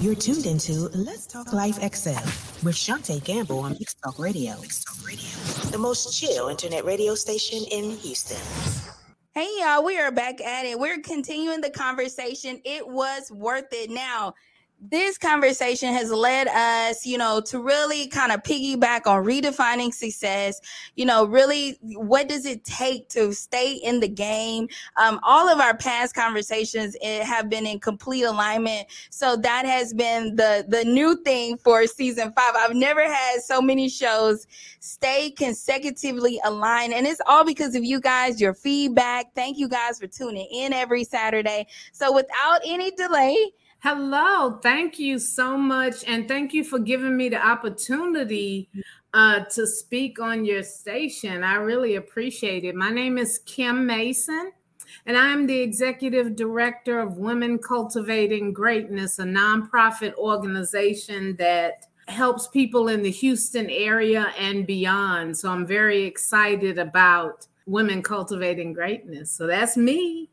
You're tuned into Let's Talk Life XL with Shantae Gamble on Mixed Talk Radio. Mixed Talk Radio, the most chill internet radio station in Houston. Hey y'all, we are back at it. We're continuing the conversation. It was worth it. Now, this conversation has led us, you know, to really kind of piggyback on redefining success. You know, really, what does it take to stay in the game? Um, all of our past conversations eh, have been in complete alignment. So that has been the the new thing for season five. I've never had so many shows stay consecutively aligned, and it's all because of you guys, your feedback. Thank you guys for tuning in every Saturday. So without any delay. Hello, thank you so much. And thank you for giving me the opportunity uh, to speak on your station. I really appreciate it. My name is Kim Mason, and I am the executive director of Women Cultivating Greatness, a nonprofit organization that helps people in the Houston area and beyond. So I'm very excited about Women Cultivating Greatness. So that's me.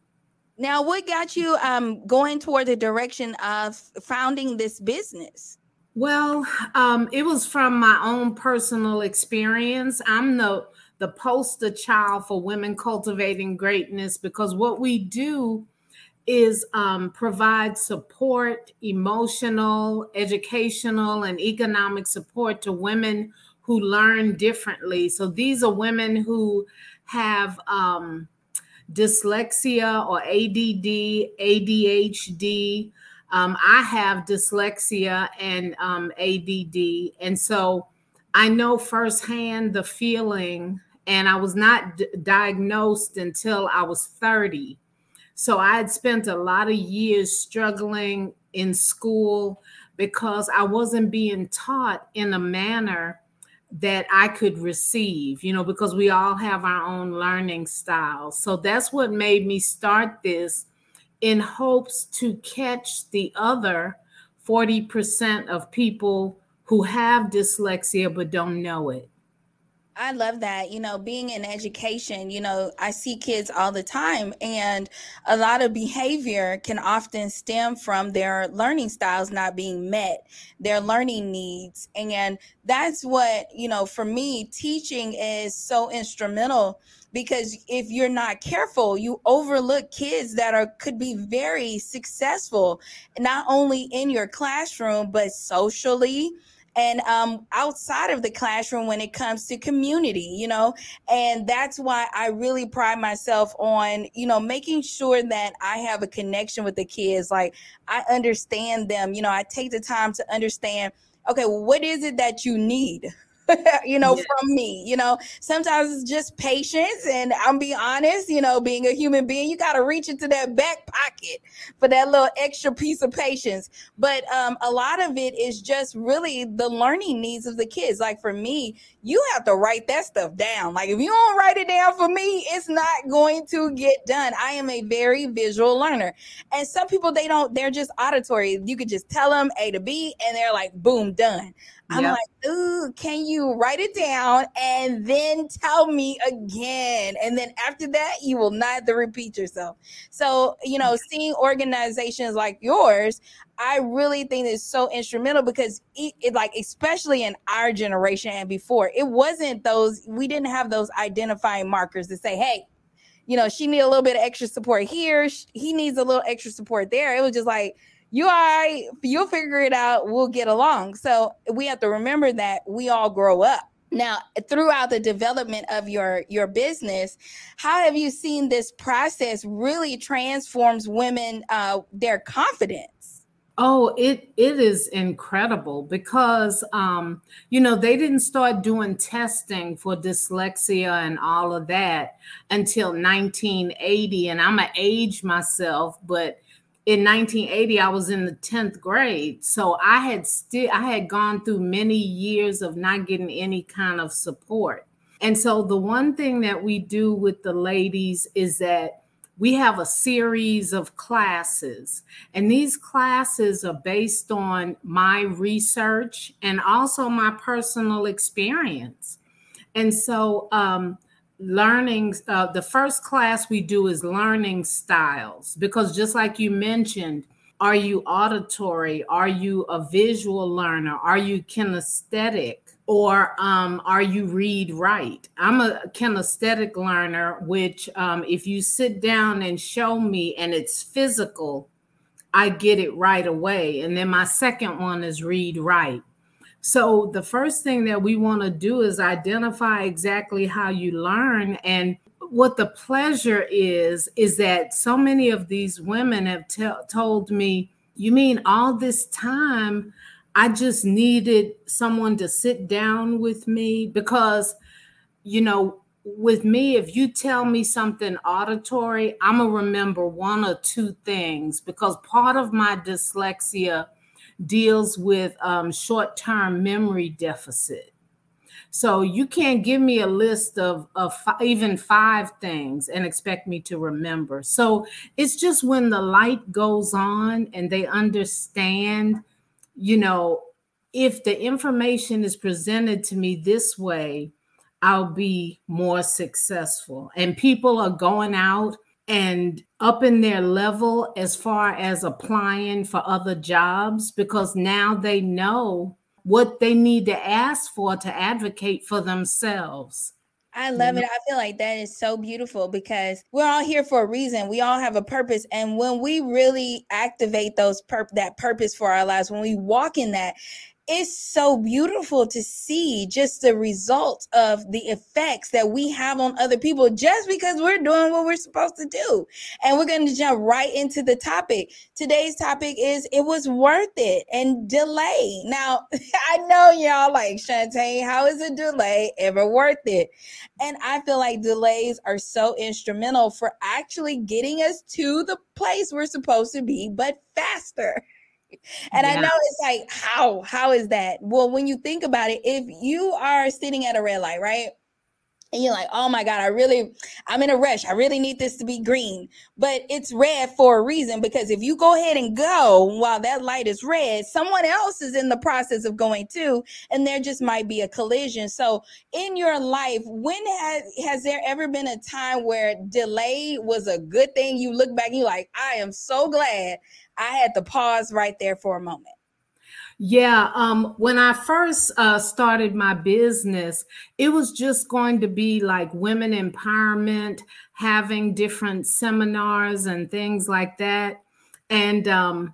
Now, what got you um, going toward the direction of founding this business? Well, um, it was from my own personal experience. I'm the the poster child for women cultivating greatness because what we do is um, provide support, emotional, educational, and economic support to women who learn differently. So these are women who have um, dyslexia or ADD, ADHD. Um, I have dyslexia and um, ADD. And so I know firsthand the feeling, and I was not d- diagnosed until I was 30. So I had spent a lot of years struggling in school because I wasn't being taught in a manner that I could receive, you know, because we all have our own learning styles. So that's what made me start this in hopes to catch the other 40% of people who have dyslexia but don't know it. I love that. You know, being in education, you know, I see kids all the time, and a lot of behavior can often stem from their learning styles not being met, their learning needs. And that's what, you know, for me, teaching is so instrumental because if you're not careful, you overlook kids that are could be very successful, not only in your classroom, but socially and um, outside of the classroom when it comes to community, you know. And that's why I really pride myself on, you know, making sure that I have a connection with the kids. Like I understand them, you know, I take the time to understand, okay, what is it that you need? you know, from me. You know, sometimes it's just patience. And I'm being honest, you know, being a human being, you got to reach into that back pocket for that little extra piece of patience. But um, a lot of it is just really the learning needs of the kids. Like for me, you have to write that stuff down. Like if you don't write it down for me, it's not going to get done. I am a very visual learner. And some people, they don't, they're just auditory. You could just tell them A to B and they're like, boom, done. I'm yep. like, ooh, can you write it down and then tell me again? And then after that, you will not have to repeat yourself. So, you know, seeing organizations like yours, I really think it's so instrumental because it, it, like, especially in our generation and before, it wasn't those, we didn't have those identifying markers to say, hey, you know, she need a little bit of extra support here. He needs a little extra support there. It was just like, you all right, you'll figure it out. We'll get along. So we have to remember that we all grow up. Now, throughout the development of your your business, how have you seen this process really transforms women uh, their confidence? Oh, it it is incredible because um, you know they didn't start doing testing for dyslexia and all of that until 1980, and I'm a age myself, but in 1980 i was in the 10th grade. So i had still i had gone through many years of not getting any kind of support. And so the one thing that we do with the ladies is that we have a series of classes. And these classes are based on my research and also my personal experience. And so um, learning uh, the first class we do is learning styles because just like you mentioned Are you auditory? Are you a visual learner? Are you kinesthetic? Or um, are you read write? I'm a kinesthetic learner, which um, if you sit down and show me and it's physical, I get it right away. And then my second one is read write. So the first thing that we want to do is identify exactly how you learn. And what the pleasure is is that so many of these women have t- told me you mean all this time i just needed someone to sit down with me? Because you know with me if you tell me something auditory i'm gonna remember one or two things. Because part of my dyslexia deals with um, short-term memory deficit so you can't give me a list of, of even five things and expect me to remember. So it's just when the light goes on and they understand, you know, if the information is presented to me this way, I'll be more successful. And people are going out and up in their level as far as applying for other jobs because now they know what they need to ask for to advocate for themselves. I love it. I feel like that is so beautiful because we're all here for a reason. We all have a purpose, and when we really activate those pur- that purpose for our lives, when we walk in that, it's so beautiful to see just the results of the effects that we have on other people just because we're doing what we're supposed to do. And we're going to jump right into the topic. Today's topic is it was worth it and delay. Now, I know y'all like Shantae, how is a delay ever worth it? And I feel like delays are so instrumental for actually getting us to the place we're supposed to be, but faster. And I know it's like, how? How is that? Well, when you think about it, if you are sitting at a red light, right? and you're like, oh my God, I really, I'm in a rush. I really need this to be green. But it's red for a reason because if you go ahead and go while that light is red, someone else is in the process of going too, and there just might be a collision. So in your life, when has has there ever been a time where delay was a good thing? You look back and you're like, I am so glad I had to pause right there for a moment. Yeah, um, when I first uh, started my business, it was just going to be like women empowerment, having different seminars and things like that. And, um,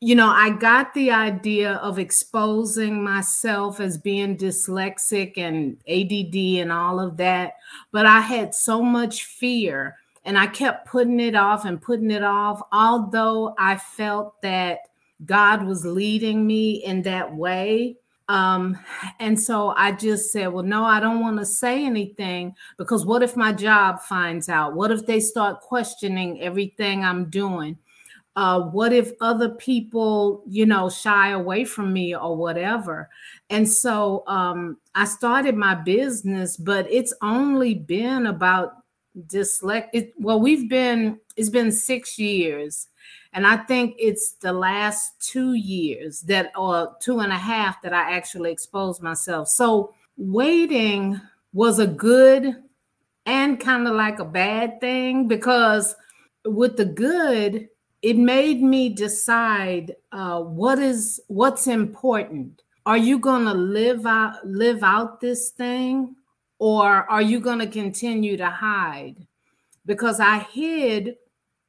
you know, I got the idea of exposing myself as being dyslexic and ADD and all of that. But I had so much fear and I kept putting it off and putting it off, although I felt that God was leading me in that way. Um, and so I just said, well, no, I don't want to say anything because what if my job finds out? What if they start questioning everything I'm doing? Uh, what if other people, you know, shy away from me or whatever? And so um, I started my business, but it's only been about dyslexia. Well, we've been, it's been six years and I think it's the last two years that, or two and a half, that I actually exposed myself. So waiting was a good and kind of like a bad thing because with the good, it made me decide uh, what is what's important. Are you to live out live out this thing, or are you going to continue to hide? Because I hid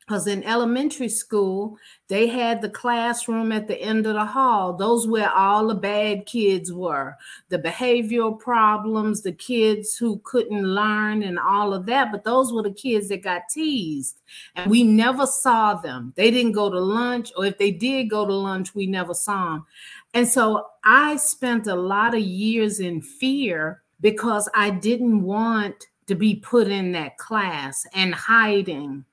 because in elementary school they had the classroom at the end of the hall. Those where all the bad kids were the behavioral problems the kids who couldn't learn and all of that. But those were the kids that got teased and we never saw them. They didn't go to lunch or if they did go to lunch we never saw them and so i spent a lot of years in fear because i didn't want to be put in that class and hiding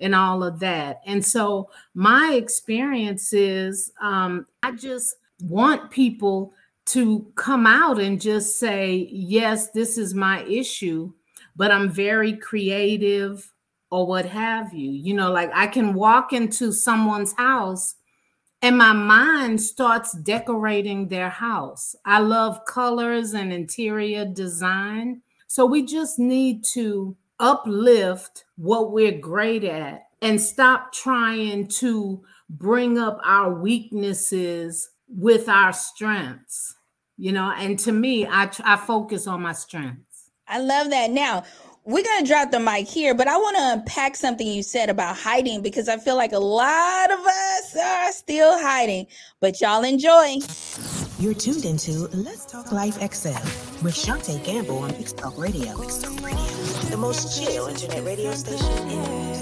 and all of that. And so my experience is um, I just want people to come out and just say, yes, this is my issue, but I'm very creative or what have you. You know, like I can walk into someone's house and my mind starts decorating their house. I love colors and interior design. So we just need to uplift what we're great at and stop trying to bring up our weaknesses with our strengths you know and to me i i focus on my strengths i love that now we're going to drop the mic here, but I want to unpack something you said about hiding because I feel like a lot of us are still hiding, but y'all enjoy. You're tuned into Let's Talk Life XL with Shantae Gamble on Mixed Talk Radio. Mixed Talk Radio, the most chill internet radio station in the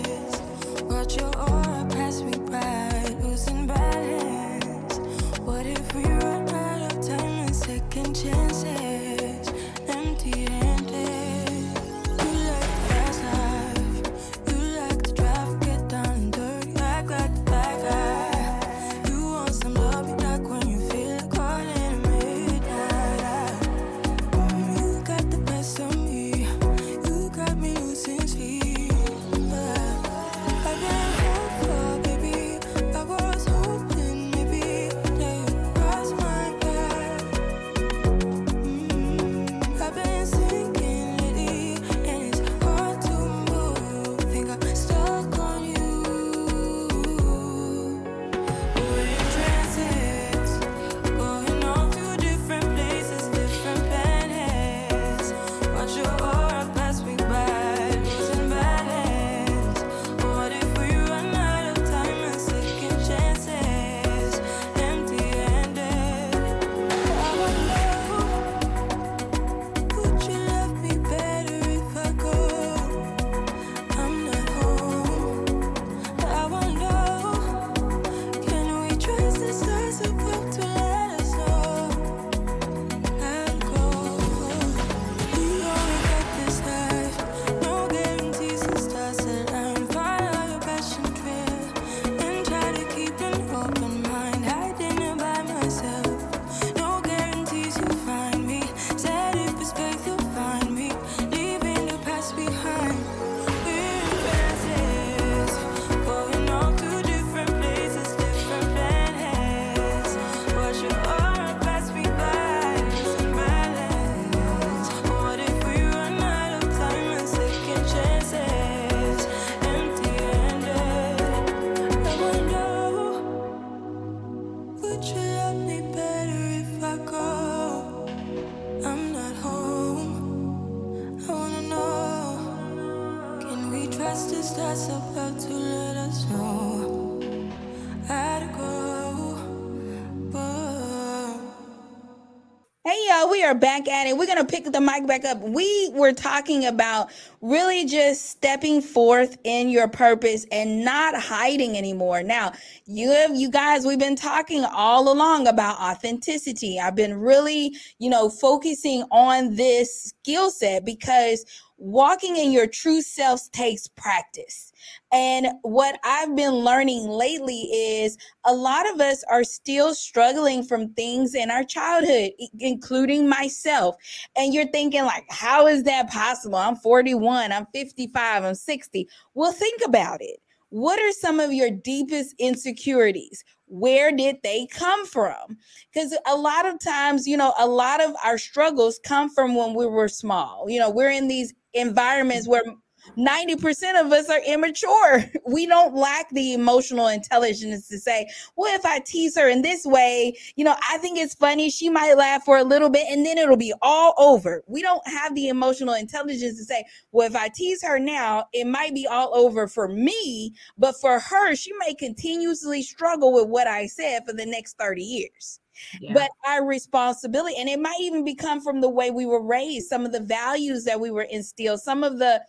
are back at it. We're going to pick the mic back up. We were talking about really just stepping forth in your purpose and not hiding anymore. Now, you have, you guys, we've been talking all along about authenticity. I've been really, you know, focusing on this skill set because walking in your true self takes practice. And what I've been learning lately is a lot of us are still struggling from things in our childhood, including myself. And you're thinking, like, how is that possible? I'm 41, I'm 55, I'm 60. Well, think about it. What are some of your deepest insecurities? Where did they come from? Because a lot of times, you know, a lot of our struggles come from when we were small. You know, we're in these environments mm-hmm. where 90% of us are immature. We don't lack the emotional intelligence to say, well, if I tease her in this way, you know, I think it's funny. She might laugh for a little bit and then it'll be all over. We don't have the emotional intelligence to say, well, if I tease her now, it might be all over for me, but for her, she may continuously struggle with what I said for the next 30 years. Yeah. But our responsibility, and it might even become from the way we were raised, some of the values that we were instilled, some of the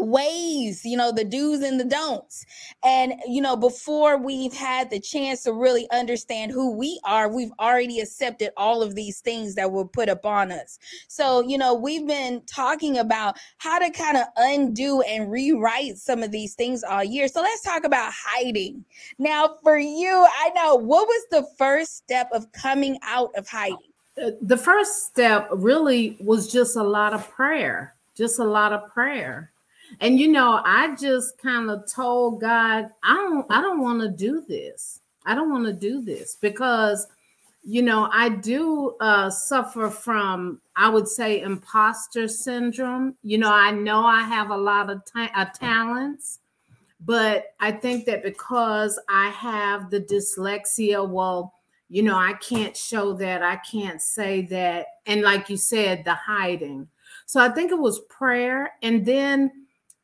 ways, you know, the do's and the don'ts. And, you know, before we've had the chance to really understand who we are, we've already accepted all of these things that were put upon us. So, you know, we've been talking about how to kind of undo and rewrite some of these things all year. So let's talk about hiding. Now, for you, I know what was the first step of coming out of hiding? Uh, the first step really was just a lot of prayer, just a lot of prayer and you know, I just kind of told God, I don't I don't want to do this. I don't want to do this because you know, I do uh, suffer from, I would say, imposter syndrome. You know, I know I have a lot of ta- uh, talents, But I think that because I have the dyslexia, well, you know, I can't show that, I can't say that. And like you said, the hiding. So I think it was prayer. And then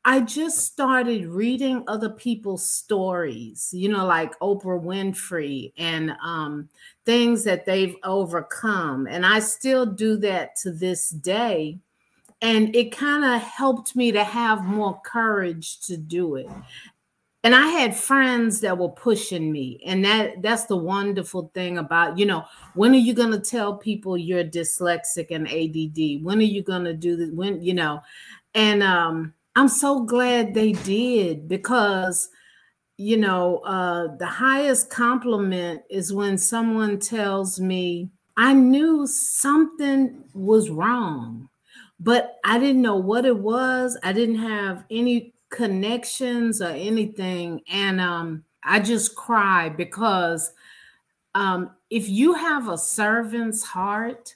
I just started reading other people's stories, you know, like Oprah Winfrey and um, things that they've overcome. And I still do that to this day. And it kind of helped me to have more courage to do it. And I had friends that were pushing me. And that that's the wonderful thing about, you know, when are you going to tell people you're dyslexic and ADD? When are you going to do this? When, you know, and um I'm so glad they did because, you know, uh, the highest compliment is when someone tells me, I knew something was wrong, but I didn't know what it was. I didn't have any connections or anything. And um, I just cried because um, if you have a servant's heart,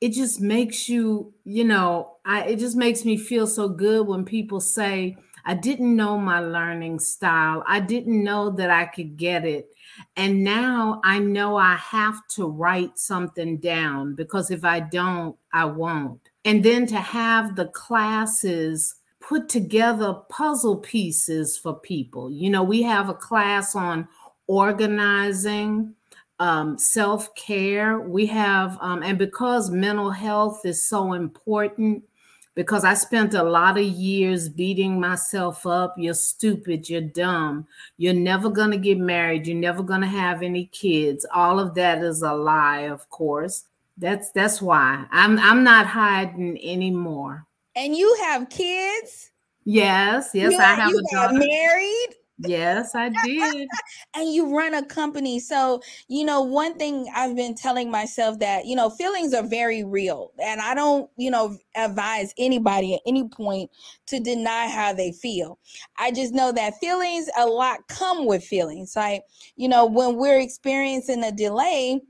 it just makes you, you know, I it just makes me feel so good when people say, I didn't know my learning style. I didn't know that I could get it. And now I know I have to write something down because if I don't, I won't. And then to have the classes put together puzzle pieces for people. You know, we have a class on organizing, um, self care. We have, um, and because mental health is so important, because I spent a lot of years beating myself up. You're stupid. You're dumb. You're never going to get married. You're never going to have any kids. All of that is a lie, of course. That's that's why I'm I'm not hiding anymore. And you have kids? Yes, yes, you, I have you a daughter. Married? Yes, I did. and you run a company. So, you know, one thing I've been telling myself that, you know, feelings are very real. And I don't, you know, advise anybody at any point to deny how they feel. I just know that feelings, a lot come with feelings. Like, you know, when we're experiencing a delay,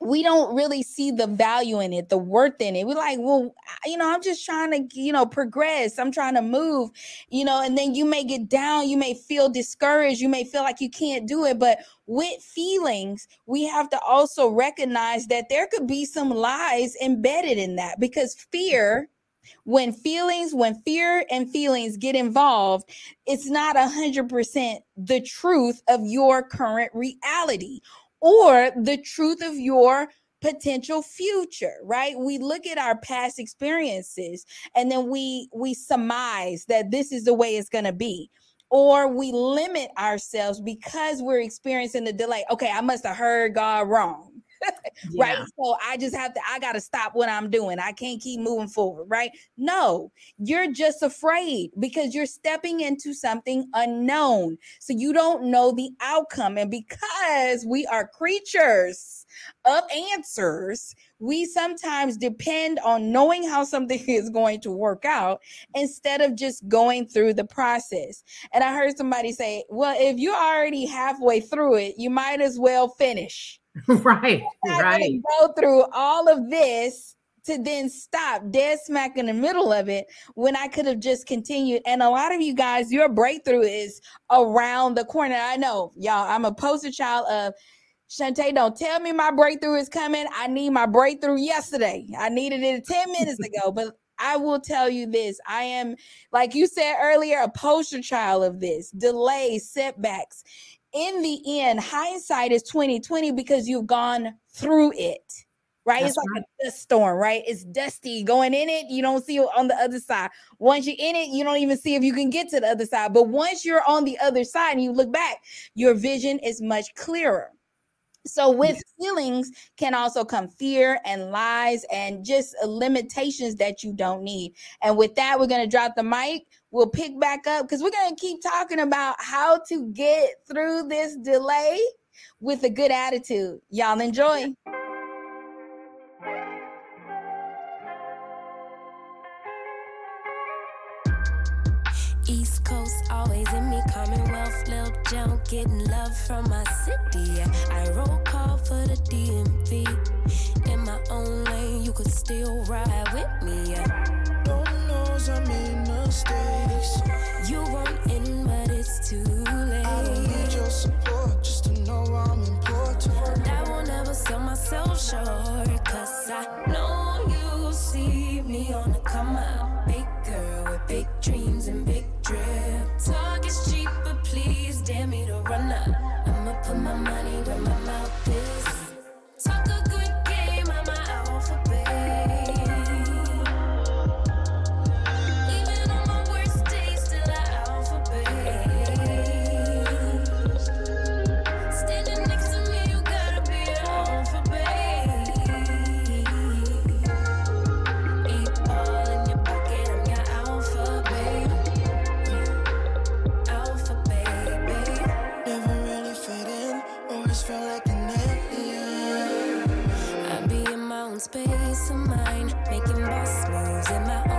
we don't really see the value in it, the worth in it. We're like, well, you know, I'm just trying to, you know, progress. I'm trying to move, you know, and then you may get down. You may feel discouraged. You may feel like you can't do it. But with feelings, we have to also recognize that there could be some lies embedded in that because fear when feelings when fear and feelings get involved it's not a hundred percent the truth of your current reality or the truth of your potential future right? We look at our past experiences and then we we surmise that this is the way it's going to be. Or we limit ourselves because we're experiencing the delay. Okay i must have heard god wrong right? So I just have to, I got to stop what I'm doing. I can't keep moving forward, right? No, you're just afraid because you're stepping into something unknown. So you don't know the outcome. And because we are creatures of answers, we sometimes depend on knowing how something is going to work out instead of just going through the process. And I heard somebody say, well, if you're already halfway through it, you might as well finish right, right. Go through all of this to then stop dead smack in the middle of it when I could have just continued. And a lot of you guys, your breakthrough is around the corner. I know, y'all, I'm a poster child of Shantae, don't tell me my breakthrough is coming. I need my breakthrough yesterday. I needed it 10 minutes ago, but I will tell you this. I am, like you said earlier, a poster child of this delay, setbacks in the end, hindsight is 2020 because you've gone through it. Right? That's it's like right. a dust storm, right? It's dusty going in it, you don't see on the other side. Once you're in it, you don't even see if you can get to the other side. But once you're on the other side and you look back, your vision is much clearer. So, with feelings can also come fear and lies and just uh, limitations that you don't need. And with that, we're going to drop the mic we'll pick back up because we're going to keep talking about how to get through this delay with a good attitude. Y'all enjoy. always in me. Commonwealth, Lil John, getting love from my city. I roll call for the DMV. In my own lane, you could still ride with me. Lord knows I made mistakes. You weren't in, but it's too late. I don't need your support just to know I'm important. I will never sell myself short, cause I know you see me on the come up. Big girl with big dreams. Where my mouth is. Making boss moves in my own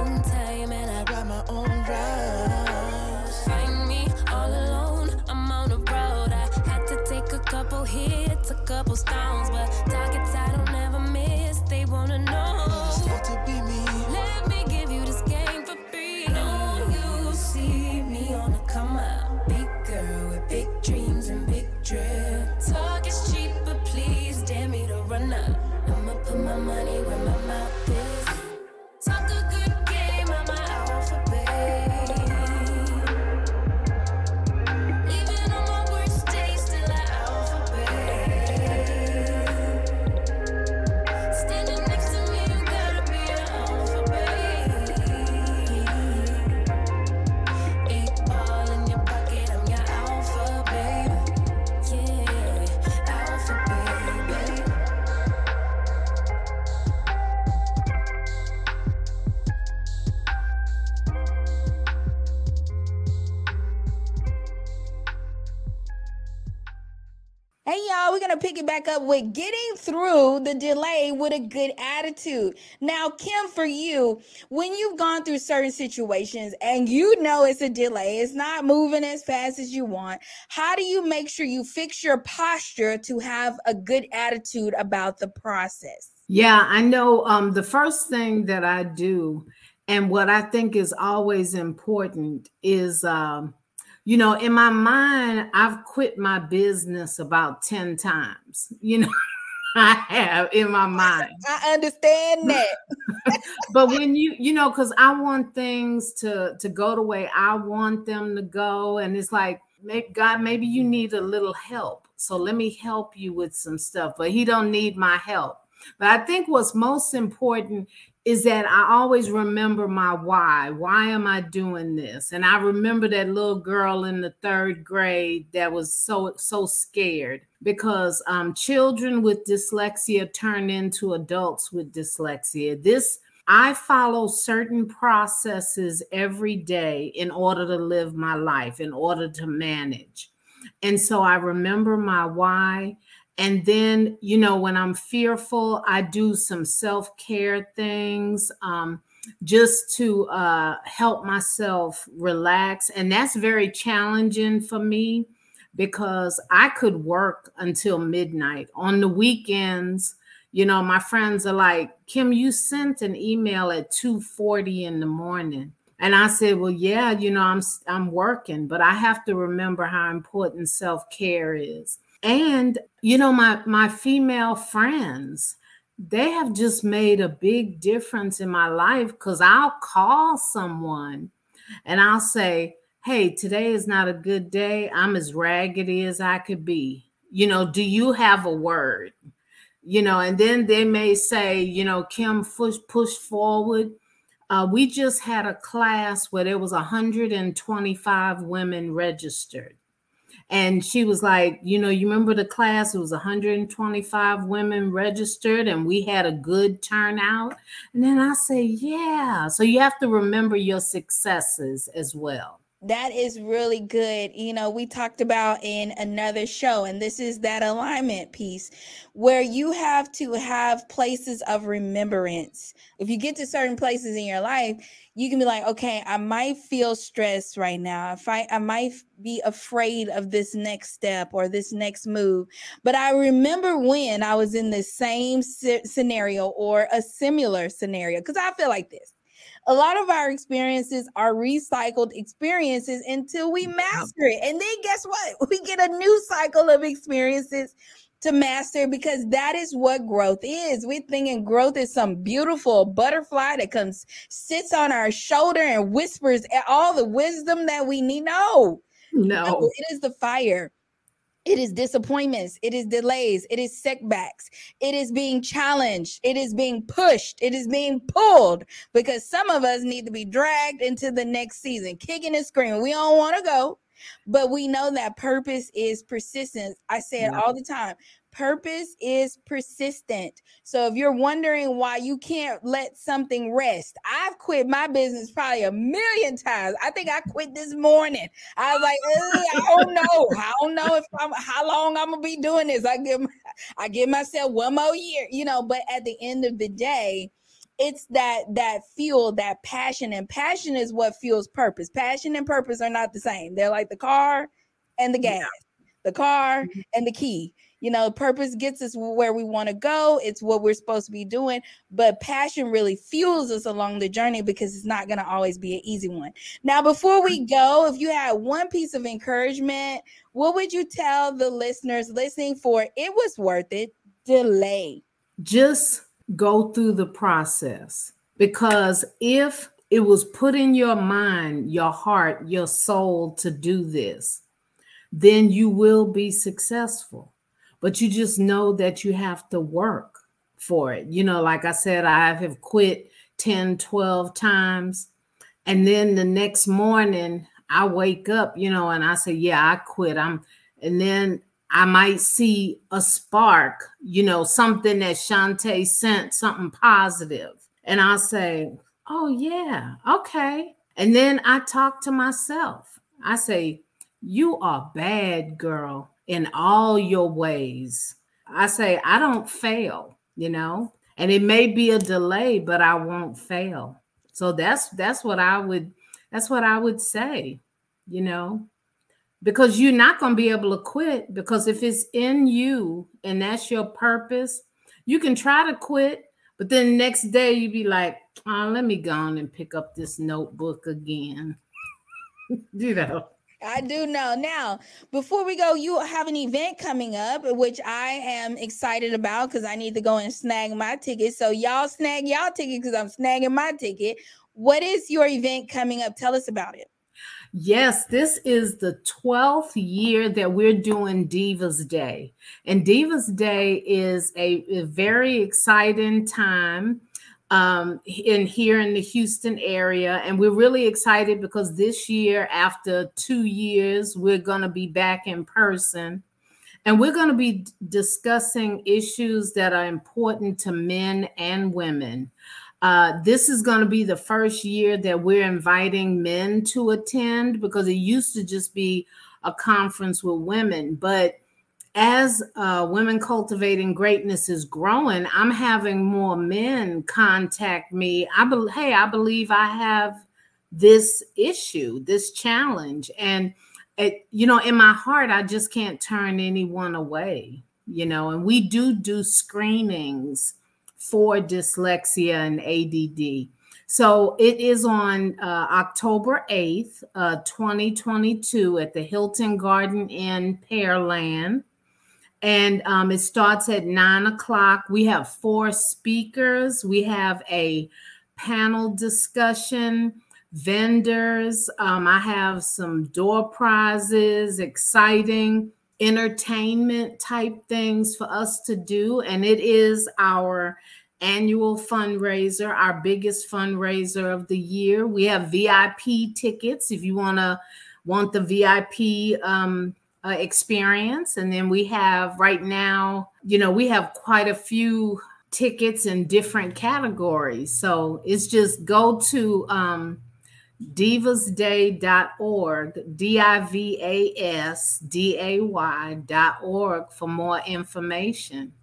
Hey y'all, we're gonna pick it back up with getting through the delay with a good attitude. Now, Kim, for you, when you've gone through certain situations and you know it's a delay, it's not moving as fast as you want, how do you make sure you fix your posture to have a good attitude about the process? Yeah, I know. Um, the first thing that I do, and what I think is always important, is um, you know, in my mind, I've quit my business about 10 times. You know, I have in my mind. I understand that. But when you, you know, because I want things to to go the way I want them to go. And it's like, maybe God, maybe you need a little help. So let me help you with some stuff. But he don't need my help. But I think what's most important is that I always remember my why. Why am I doing this? And I remember that little girl in the third grade that was so so scared because um, children with dyslexia turn into adults with dyslexia. This I follow certain processes every day in order to live my life, in order to manage. And so I remember my why. And then, you know, when I'm fearful, I do some self care things um, just to uh, help myself relax. And that's very challenging for me because I could work until midnight on the weekends. You know, my friends are like, Kim, you sent an email at 2:40 in the morning. And I said, Well, yeah, you know, I'm I'm working, but I have to remember how important self-care is and you know my my female friends they have just made a big difference in my life because i'll call someone and i'll say hey today is not a good day. I'm as raggedy as i could be. You know do you have a word? You know and then they may say you know kim push push forward. Uh, we just had a class where there was 125 women registered and she was like, you know, you remember the class? It was 125 women registered, and we had a good turnout. And then I say, yeah. So you have to remember your successes as well. That is really good. You know, we talked about in another show, and this is that alignment piece where you have to have places of remembrance. If you get to certain places in your life, you can be like, okay, I might feel stressed right now. If I, I might be afraid of this next step or this next move. But I remember when I was in the same scenario or a similar scenario, because I feel like this a lot of our experiences are recycled experiences until we master it. And then guess what? We get a new cycle of experiences to master because that is what growth is. We're thinking growth is some beautiful butterfly that comes, sits on our shoulder and whispers all the wisdom that we need. No, no, it is the fire. It is disappointments. It is delays. It is setbacks. It is being challenged. It is being pushed. It is being pulled because some of us need to be dragged into the next season, kicking and screaming. We don't want to go, but we know that purpose is persistence. I say it all the time. Purpose is persistent. So if you're wondering why you can't let something rest, I've quit my business probably a million times. I think I quit this morning. I was like, I don't know. I don't know if I'm how long I'm gonna be doing this. I give I give myself one more year, you know, but at the end of the day, it's that that fuel that passion and passion is what fuels purpose passion and purpose are not the same they're like the car and the gas the car mm-hmm. and the key you know, purpose gets us where we want to go. It's what we're supposed to be doing. But passion really fuels us along the journey because it's not going to always be an easy one. Now, before we go, if you had one piece of encouragement, what would you tell the listeners listening for it was worth it? Delay. Just go through the process because if it was put in your mind, your heart, your soul to do this, then you will be successful but you just know that you have to work for it. You know, like I said, I have quit 10, 12 times. And then the next morning, I wake up, you know, and I say, Yeah, I quit. I'm, and then I might see a spark, you know, something that Shantae sent, something positive, And I'll say, Oh, yeah, okay. And then I talk to myself. I say, You are bad, girl in all your ways. I say, I don't fail, you know, and it may be a delay, but I won't fail. So that's that's what I would that's what I would say, you know, because you're not going to be able to quit because if it's in you and that's your purpose, you can try to quit, but then next day you'd be like, oh, let me go on and pick up this notebook again. you know. I do know. Now, before we go, you have an event coming up, which I am excited about because I need to go and snag my ticket. So, y'all snag y'all ticket because I'm snagging my ticket. What is your event coming up? Tell us about it. Yes, this is the 12th year that we're doing Divas Day. And Divas Day is a, a very exciting time um, in here in the Houston area. And we're really excited because this year, after two years, we're going to be back in person. And we're going to be discussing issues that are important to men and women. Uh, this is going to be the first year that we're inviting men to attend because it used to just be a conference with women. But as uh, women cultivating greatness is growing, I'm having more men contact me. I be- hey, I believe I have this issue, this challenge, and it, you know, in my heart, I just can't turn anyone away. You know, and we do do screenings for dyslexia and ADD. So it is on uh, October 8th, uh, 2022 at the Hilton Garden Inn Pearland and um, it starts at nine o'clock. We have four speakers. We have a panel discussion, vendors. Um, I have some door prizes, exciting entertainment type things for us to do. And it is our annual fundraiser, our biggest fundraiser of the year. We have VIP tickets if you want to want the VIP um, uh, experience. And then we have right now, you know, we have quite a few tickets in different categories. So it's just go to um, divasday.org, D I V A S D A Y.org for more information.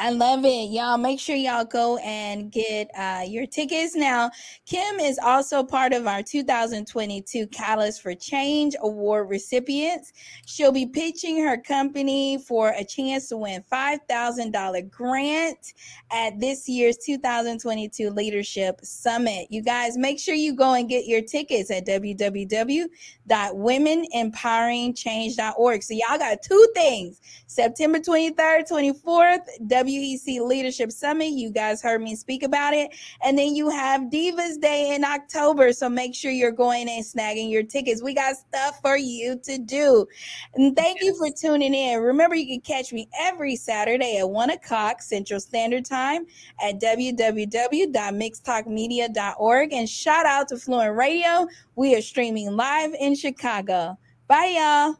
I love it. Y'all make sure y'all go and get uh, your tickets. Now, Kim is also part of our 2022 Catalyst for Change Award recipients. She'll be pitching her company for a chance to win $5,000 grant at this year's 2022 Leadership Summit. You guys make sure you go and get your tickets at www.womenempoweringchange.org. So y'all got two things. September 23rd, 24th, WEC Leadership Summit. You guys heard me speak about it. And then you have Divas Day in October. So make sure you're going and snagging your tickets. We got stuff for you to do. And thank you for tuning in. Remember, you can catch me every Saturday at 1 o'clock Central Standard Time at www.mixtalkmedia.org. And shout out to Fluent Radio. We are streaming live in Chicago. Bye, y'all.